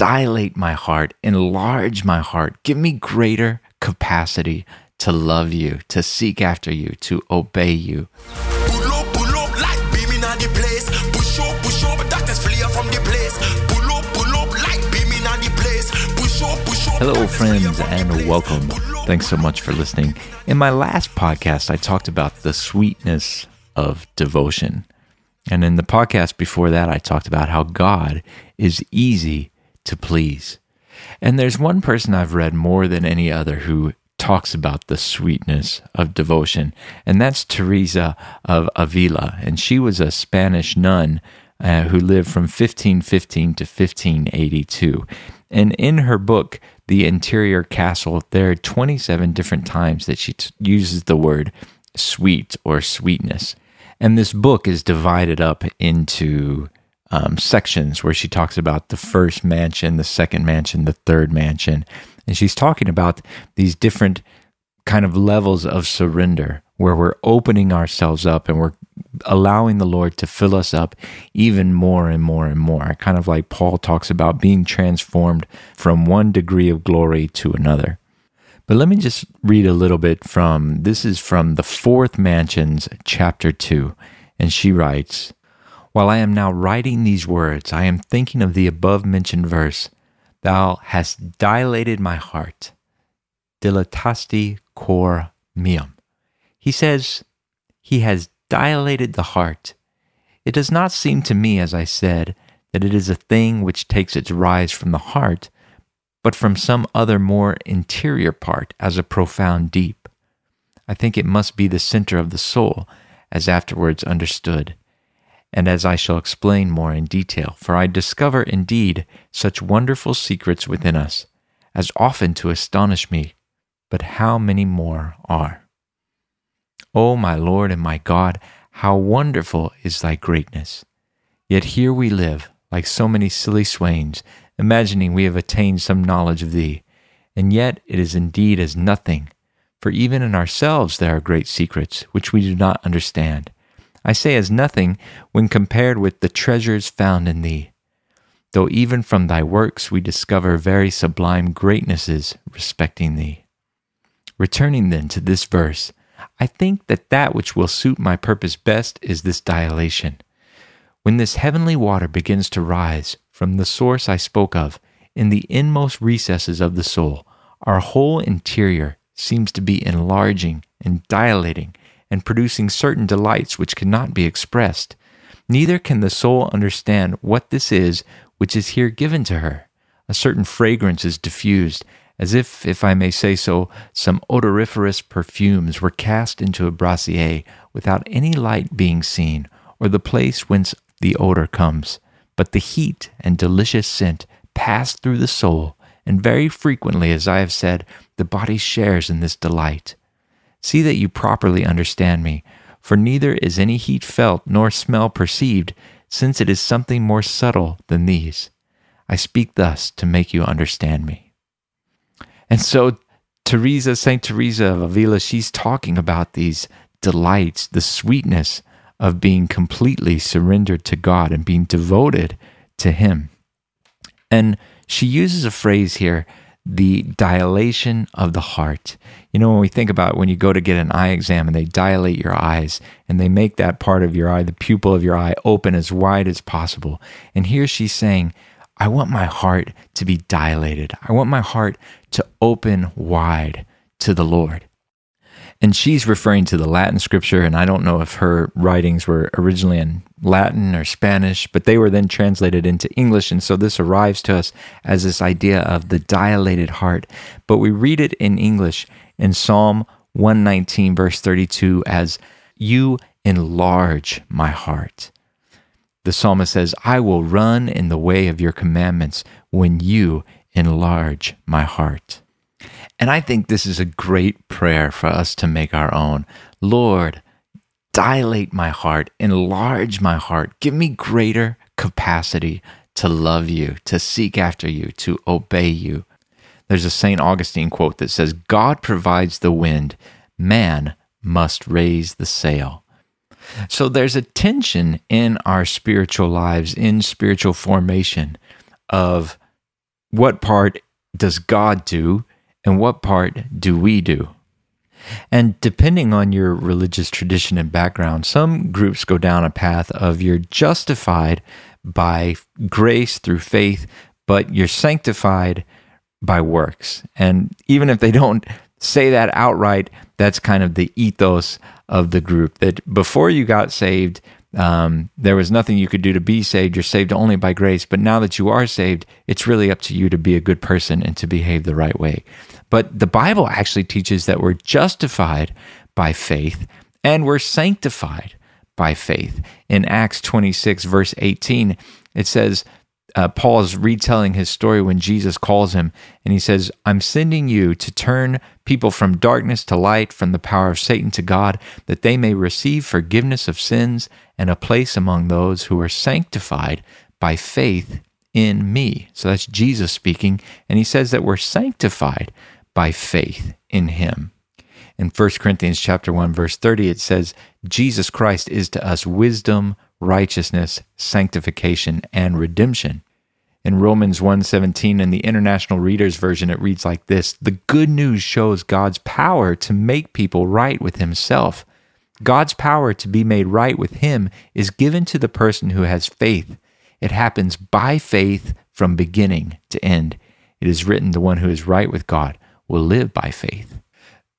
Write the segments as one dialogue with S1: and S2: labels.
S1: dilate my heart, enlarge my heart, give me greater capacity to love you, to seek after you, to obey you.
S2: Pull up, pull up, like beaming on the place. Push up, push up, darkness flee from the place. Pull up, pull up, like beaming on the place. Push up, push up.
S1: Hello, friends, and welcome. Thanks so much for listening. In my last podcast, I talked about the sweetness of devotion. And in the podcast before that, I talked about how God is easy to please. And there's one person I've read more than any other who talks about the sweetness of devotion, and that's Teresa of Avila. And she was a Spanish nun uh, who lived from 1515 to 1582. And in her book, The Interior Castle, there are 27 different times that she t- uses the word sweet or sweetness. And this book is divided up into um, sections where she talks about the first mansion, the second mansion, the third mansion. And she's talking about these different kind of levels of surrender where we're opening ourselves up and we're allowing the Lord to fill us up even more and more and more. Kind of like Paul talks about being transformed from one degree of glory to another. But let me just read a little bit from this is from the fourth mansion's chapter 2. And she writes While I am now writing these words, I am thinking of the above mentioned verse Thou hast dilated my heart, dilatasti cor meum. He says, He has dilated the heart. It does not seem to me, as I said, that it is a thing which takes its rise from the heart, but from some other more interior part as a profound deep. I think it must be the center of the soul, as afterwards understood, and as I shall explain more in detail, for I discover indeed such wonderful secrets within us, as often to astonish me, but how many more are. O my Lord and my God, how wonderful is thy greatness! Yet here we live, like so many silly swains, imagining we have attained some knowledge of thee. And yet it is indeed as nothing, for even in ourselves there are great secrets which we do not understand. I say as nothing when compared with the treasures found in thee. Though even from thy works we discover very sublime greatnesses respecting thee. Returning then to this verse, I think that that which will suit my purpose best is this dilation. When this heavenly water begins to rise from the source I spoke of in the inmost recesses of the soul, our whole interior seems to be enlarging and dilating and producing certain delights which cannot be expressed. Neither can the soul understand what this is which is here given to her. A certain fragrance is diffused, as if, if I may say so, some odoriferous perfumes were cast into a brassiere without any light being seen, or the place whence the odor comes. But the heat and delicious scent pass through the soul, and very frequently, as I have said, the body shares in this delight. See that you properly understand me, for neither is any heat felt nor smell perceived, since it is something more subtle than these. I speak thus to make you understand me. And so, Teresa, Saint Teresa of Avila, she's talking about these delights, the sweetness of being completely surrendered to God and being devoted to Him. And she uses a phrase here, the dilation of the heart. You know, when we think about when you go to get an eye exam and they dilate your eyes and they make that part of your eye, the pupil of your eye, open as wide as possible. And here she's saying, I want my heart to be dilated. I want my heart to open wide to the Lord. And she's referring to the Latin scripture, and I don't know if her writings were originally in Latin or Spanish, but they were then translated into English. And so this arrives to us as this idea of the dilated heart. But we read it in English in Psalm 119, verse 32, as, You enlarge my heart. The psalmist says, I will run in the way of your commandments when you enlarge my heart. And I think this is a great prayer for us to make our own. Lord, dilate my heart, enlarge my heart, give me greater capacity to love you, to seek after you, to obey you. There's a St. Augustine quote that says, God provides the wind, man must raise the sail. So there's a tension in our spiritual lives, in spiritual formation, of what part does God do and what part do we do? And depending on your religious tradition and background, some groups go down a path of you're justified by grace through faith, but you're sanctified by works. And even if they don't say that outright, that's kind of the ethos of the group that before you got saved, um, there was nothing you could do to be saved. You're saved only by grace. But now that you are saved, it's really up to you to be a good person and to behave the right way. But the Bible actually teaches that we're justified by faith and we're sanctified by faith. In Acts 26, verse 18, it says, uh, Paul is retelling his story when Jesus calls him, and he says, I'm sending you to turn people from darkness to light, from the power of Satan to God, that they may receive forgiveness of sins and a place among those who are sanctified by faith in me. So that's Jesus speaking, and he says that we're sanctified by faith in him. In 1 Corinthians chapter 1 verse 30 it says Jesus Christ is to us wisdom, righteousness, sanctification and redemption. In Romans 1:17 in the International Reader's Version it reads like this: "The good news shows God's power to make people right with himself. God's power to be made right with him is given to the person who has faith. It happens by faith from beginning to end. It is written the one who is right with God will live by faith."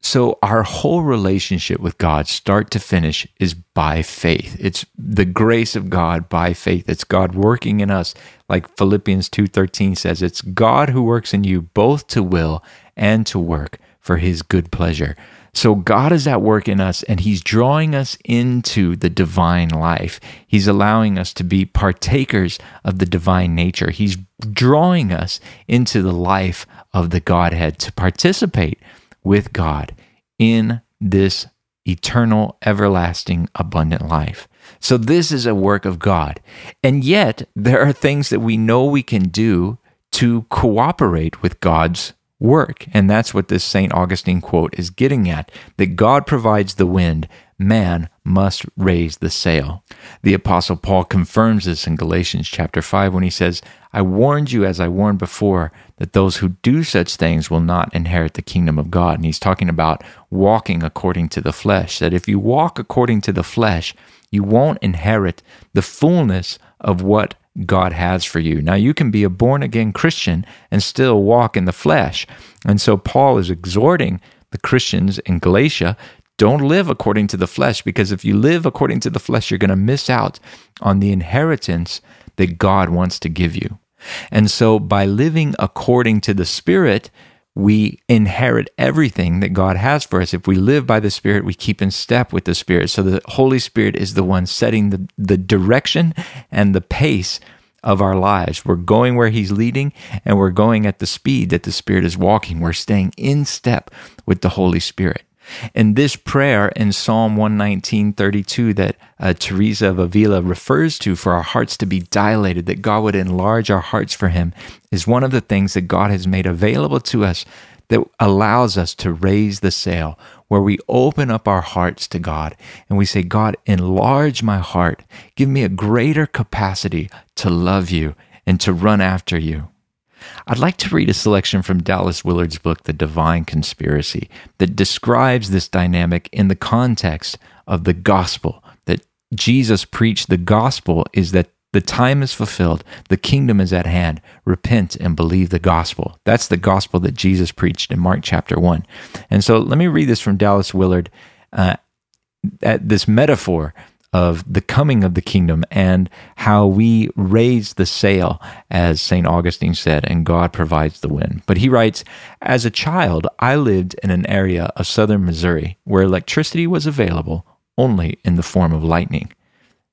S1: So, our whole relationship with God, start to finish, is by faith. It's the grace of God by faith. It's God working in us, like Philippians 2:13 says, it's God who works in you both to will and to work for his good pleasure. So God is at work in us and he's drawing us into the divine life. He's allowing us to be partakers of the divine nature. He's drawing us into the life of the Godhead to participate with God in this eternal, everlasting, abundant life. So, this is a work of God. And yet, there are things that we know we can do to cooperate with God's work. And that's what this St. Augustine quote is getting at that God provides the wind, man must raise the sail. The apostle Paul confirms this in Galatians chapter 5 when he says, I warned you as I warned before that those who do such things will not inherit the kingdom of God. And he's talking about walking according to the flesh, that if you walk according to the flesh, you won't inherit the fullness of what God has for you. Now, you can be a born again Christian and still walk in the flesh. And so, Paul is exhorting the Christians in Galatia don't live according to the flesh, because if you live according to the flesh, you're going to miss out on the inheritance that God wants to give you. And so, by living according to the Spirit, we inherit everything that God has for us. If we live by the Spirit, we keep in step with the Spirit. So the Holy Spirit is the one setting the, the direction and the pace of our lives. We're going where He's leading and we're going at the speed that the Spirit is walking. We're staying in step with the Holy Spirit. And this prayer in Psalm 119:32 that uh, Teresa of Avila refers to for our hearts to be dilated, that God would enlarge our hearts for Him, is one of the things that God has made available to us that allows us to raise the sail, where we open up our hearts to God and we say, God, enlarge my heart. Give me a greater capacity to love you and to run after you. I'd like to read a selection from Dallas Willard's book, The Divine Conspiracy, that describes this dynamic in the context of the gospel. That Jesus preached the gospel is that the time is fulfilled, the kingdom is at hand. Repent and believe the gospel. That's the gospel that Jesus preached in Mark chapter 1. And so let me read this from Dallas Willard. Uh, at this metaphor of the coming of the kingdom and how we raise the sail, as St. Augustine said, and God provides the wind. But he writes, As a child, I lived in an area of southern Missouri where electricity was available only in the form of lightning.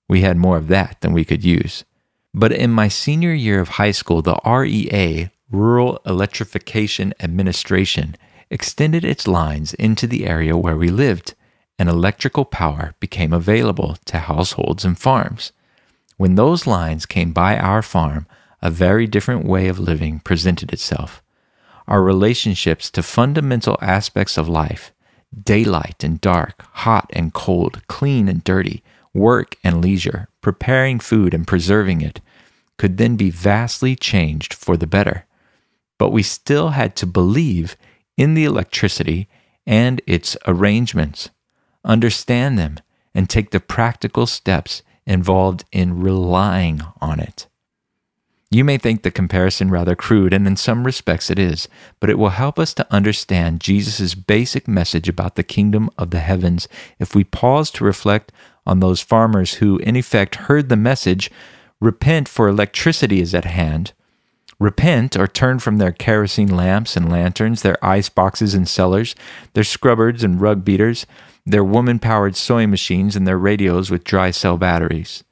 S1: We had more of that than we could use. But in my senior year of high school, the REA, Rural Electrification Administration, extended its lines into the area where we lived and electrical power became available to households and farms. When those lines came by our farm, a very different way of living presented itself. Our relationships to fundamental aspects of life daylight and dark, hot and cold, clean and dirty, work and leisure, preparing food and preserving it could then be vastly changed for the better. but we still had to believe in the electricity and its arrangements, understand them, and take the practical steps involved in relying on it. You may think the comparison rather crude, and in some respects it is, but it will help us to understand Jesus' basic message about the kingdom of the heavens if we pause to reflect on those farmers who, in effect, heard the message Repent, for electricity is at hand. Repent or turn from their kerosene lamps and lanterns, their ice boxes and cellars, their scrubbards and rug beaters, their woman powered sewing machines, and their radios with dry cell batteries.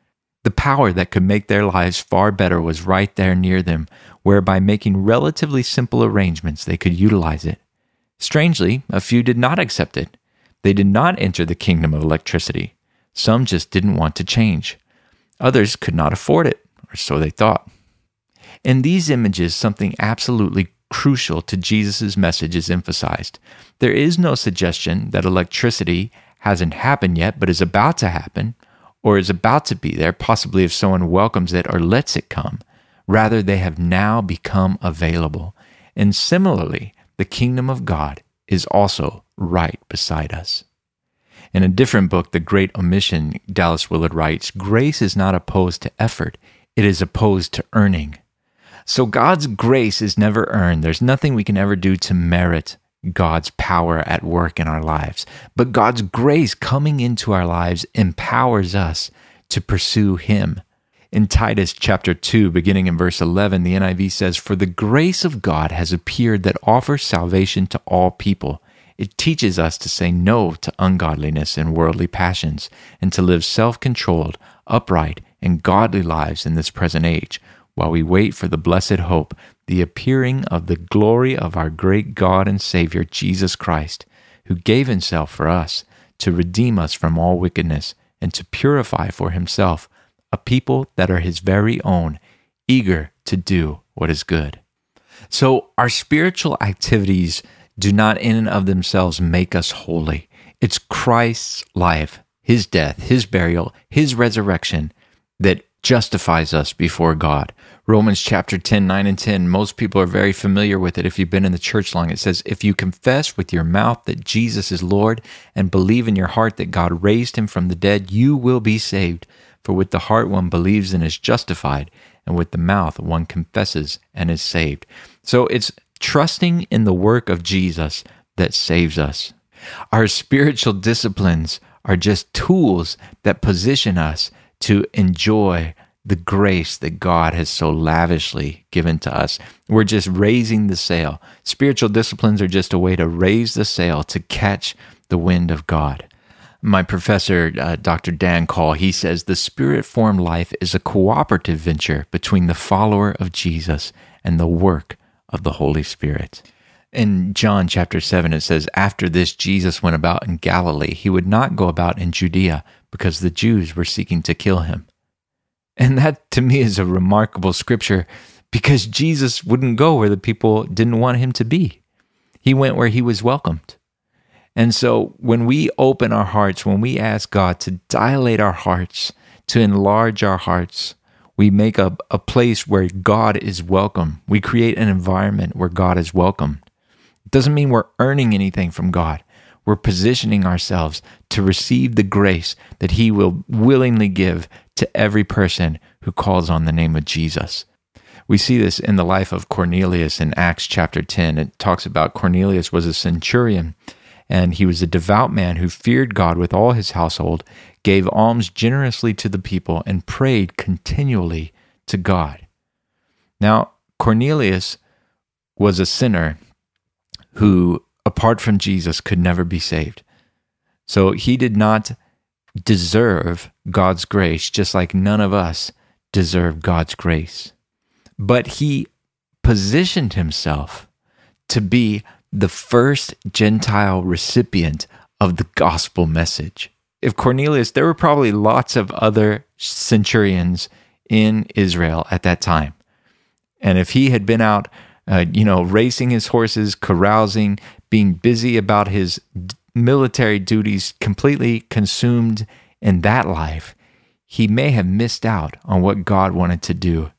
S1: The power that could make their lives far better was right there near them, where by making relatively simple arrangements they could utilize it. Strangely, a few did not accept it. They did not enter the kingdom of electricity. Some just didn't want to change. Others could not afford it, or so they thought. In these images, something absolutely crucial to Jesus' message is emphasized. There is no suggestion that electricity hasn't happened yet, but is about to happen, or is about to be there, possibly if someone welcomes it or lets it come. Rather, they have now become available. And similarly, the kingdom of God is also right beside us. In a different book, The Great Omission, Dallas Willard writes Grace is not opposed to effort, it is opposed to earning. So God's grace is never earned. There's nothing we can ever do to merit God's power at work in our lives. But God's grace coming into our lives empowers us to pursue Him. In Titus chapter 2, beginning in verse 11, the NIV says, For the grace of God has appeared that offers salvation to all people. It teaches us to say no to ungodliness and worldly passions, and to live self controlled, upright, and godly lives in this present age, while we wait for the blessed hope, the appearing of the glory of our great God and Savior, Jesus Christ, who gave himself for us to redeem us from all wickedness and to purify for himself a people that are his very own, eager to do what is good. So, our spiritual activities do not in and of themselves make us holy. It's Christ's life, his death, his burial, his resurrection that justifies us before God. Romans chapter 10, 9 and 10, most people are very familiar with it if you've been in the church long. It says, If you confess with your mouth that Jesus is Lord and believe in your heart that God raised him from the dead, you will be saved. For with the heart one believes and is justified, and with the mouth one confesses and is saved. So it's trusting in the work of Jesus that saves us. Our spiritual disciplines are just tools that position us to enjoy the grace that God has so lavishly given to us. We're just raising the sail. Spiritual disciplines are just a way to raise the sail to catch the wind of God. My professor, uh, Dr. Dan Call, he says the spirit formed life is a cooperative venture between the follower of Jesus and the work of the Holy Spirit. In John chapter 7, it says, After this, Jesus went about in Galilee. He would not go about in Judea because the Jews were seeking to kill him. And that to me is a remarkable scripture because Jesus wouldn't go where the people didn't want him to be. He went where he was welcomed. And so when we open our hearts, when we ask God to dilate our hearts, to enlarge our hearts, we make a, a place where God is welcome. We create an environment where God is welcome. It doesn't mean we're earning anything from God. We're positioning ourselves to receive the grace that He will willingly give to every person who calls on the name of Jesus. We see this in the life of Cornelius in Acts chapter 10. It talks about Cornelius was a centurion and he was a devout man who feared God with all his household, gave alms generously to the people, and prayed continually to God. Now, Cornelius was a sinner who, apart from Jesus, could never be saved. So he did not deserve God's grace, just like none of us deserve God's grace. But he positioned himself to be the first Gentile recipient of the gospel message. If Cornelius, there were probably lots of other centurions in Israel at that time. And if he had been out, uh, you know, racing his horses, carousing, being busy about his military duties, completely consumed in that life, he may have missed out on what God wanted to do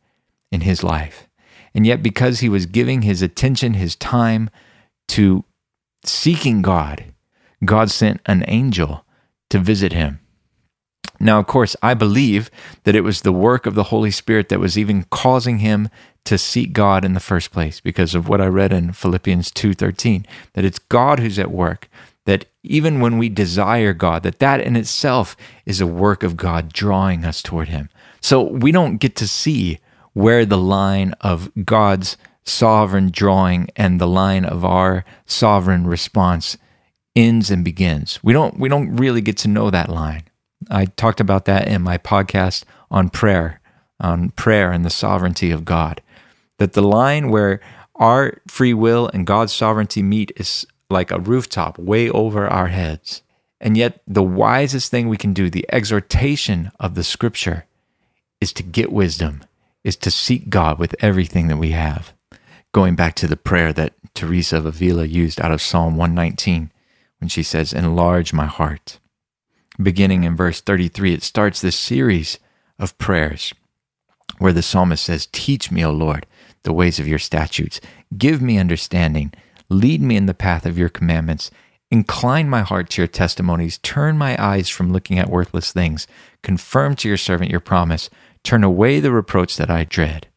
S1: in his life. And yet, because he was giving his attention, his time to seeking God, God sent an angel to visit him. Now, of course, I believe that it was the work of the Holy Spirit that was even causing him to seek God in the first place because of what I read in Philippians 2:13 that it's God who's at work that even when we desire God that that in itself is a work of God drawing us toward him. So we don't get to see where the line of God's sovereign drawing and the line of our sovereign response ends and begins. We don't we don't really get to know that line. I talked about that in my podcast on prayer, on prayer and the sovereignty of God. That the line where our free will and God's sovereignty meet is like a rooftop way over our heads. And yet, the wisest thing we can do, the exhortation of the scripture, is to get wisdom, is to seek God with everything that we have. Going back to the prayer that Teresa of Avila used out of Psalm 119 when she says, Enlarge my heart. Beginning in verse 33, it starts this series of prayers where the psalmist says, Teach me, O Lord, the ways of your statutes. Give me understanding. Lead me in the path of your commandments. Incline my heart to your testimonies. Turn my eyes from looking at worthless things. Confirm to your servant your promise. Turn away the reproach that I dread.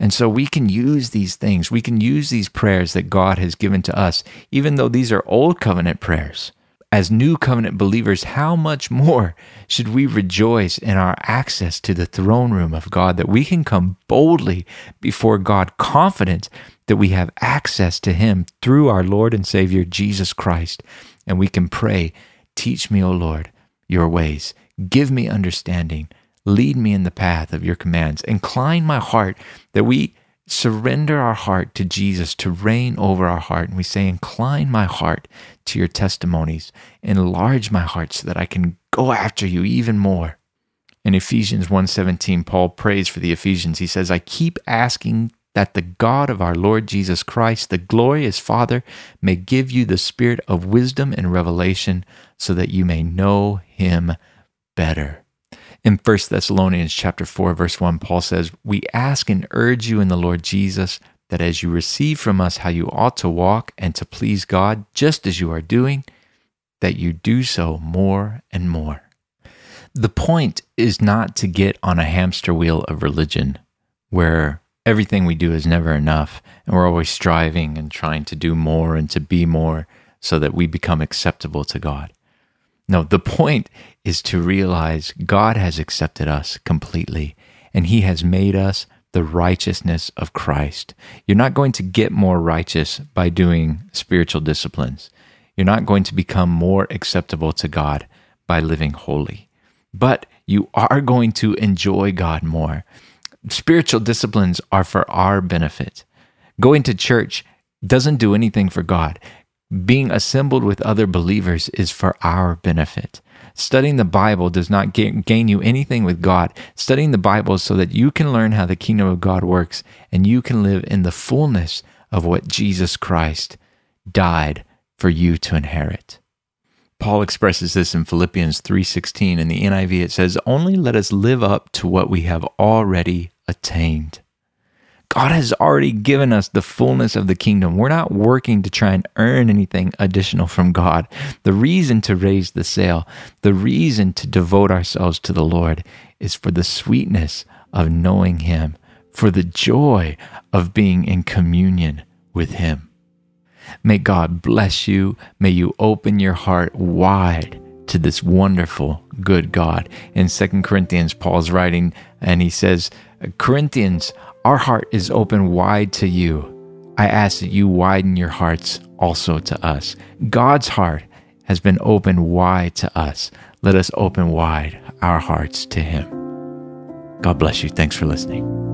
S1: And so we can use these things. We can use these prayers that God has given to us, even though these are old covenant prayers. As new covenant believers, how much more should we rejoice in our access to the throne room of God that we can come boldly before God, confident that we have access to Him through our Lord and Savior Jesus Christ. And we can pray, Teach me, O Lord, your ways. Give me understanding. Lead me in the path of your commands. Incline my heart that we surrender our heart to Jesus to reign over our heart. And we say, Incline my heart to your testimonies. Enlarge my heart so that I can go after you even more. In Ephesians 1:17, Paul prays for the Ephesians. He says, I keep asking that the God of our Lord Jesus Christ, the glorious Father, may give you the spirit of wisdom and revelation so that you may know him better. In 1 Thessalonians chapter 4 verse 1 Paul says, "We ask and urge you in the Lord Jesus that as you receive from us how you ought to walk and to please God just as you are doing, that you do so more and more." The point is not to get on a hamster wheel of religion where everything we do is never enough and we're always striving and trying to do more and to be more so that we become acceptable to God. No, the point is to realize God has accepted us completely and He has made us the righteousness of Christ. You're not going to get more righteous by doing spiritual disciplines. You're not going to become more acceptable to God by living holy. But you are going to enjoy God more. Spiritual disciplines are for our benefit. Going to church doesn't do anything for God being assembled with other believers is for our benefit. Studying the Bible does not gain you anything with God. Studying the Bible so that you can learn how the kingdom of God works and you can live in the fullness of what Jesus Christ died for you to inherit. Paul expresses this in Philippians 3:16 in the NIV it says only let us live up to what we have already attained. God has already given us the fullness of the kingdom. We're not working to try and earn anything additional from God. The reason to raise the sail, the reason to devote ourselves to the Lord is for the sweetness of knowing Him, for the joy of being in communion with Him. May God bless you. May you open your heart wide to this wonderful, good God. In Second Corinthians, Paul's writing, and he says, Corinthians, our heart is open wide to you. I ask that you widen your hearts also to us. God's heart has been opened wide to us. Let us open wide our hearts to Him. God bless you. Thanks for listening.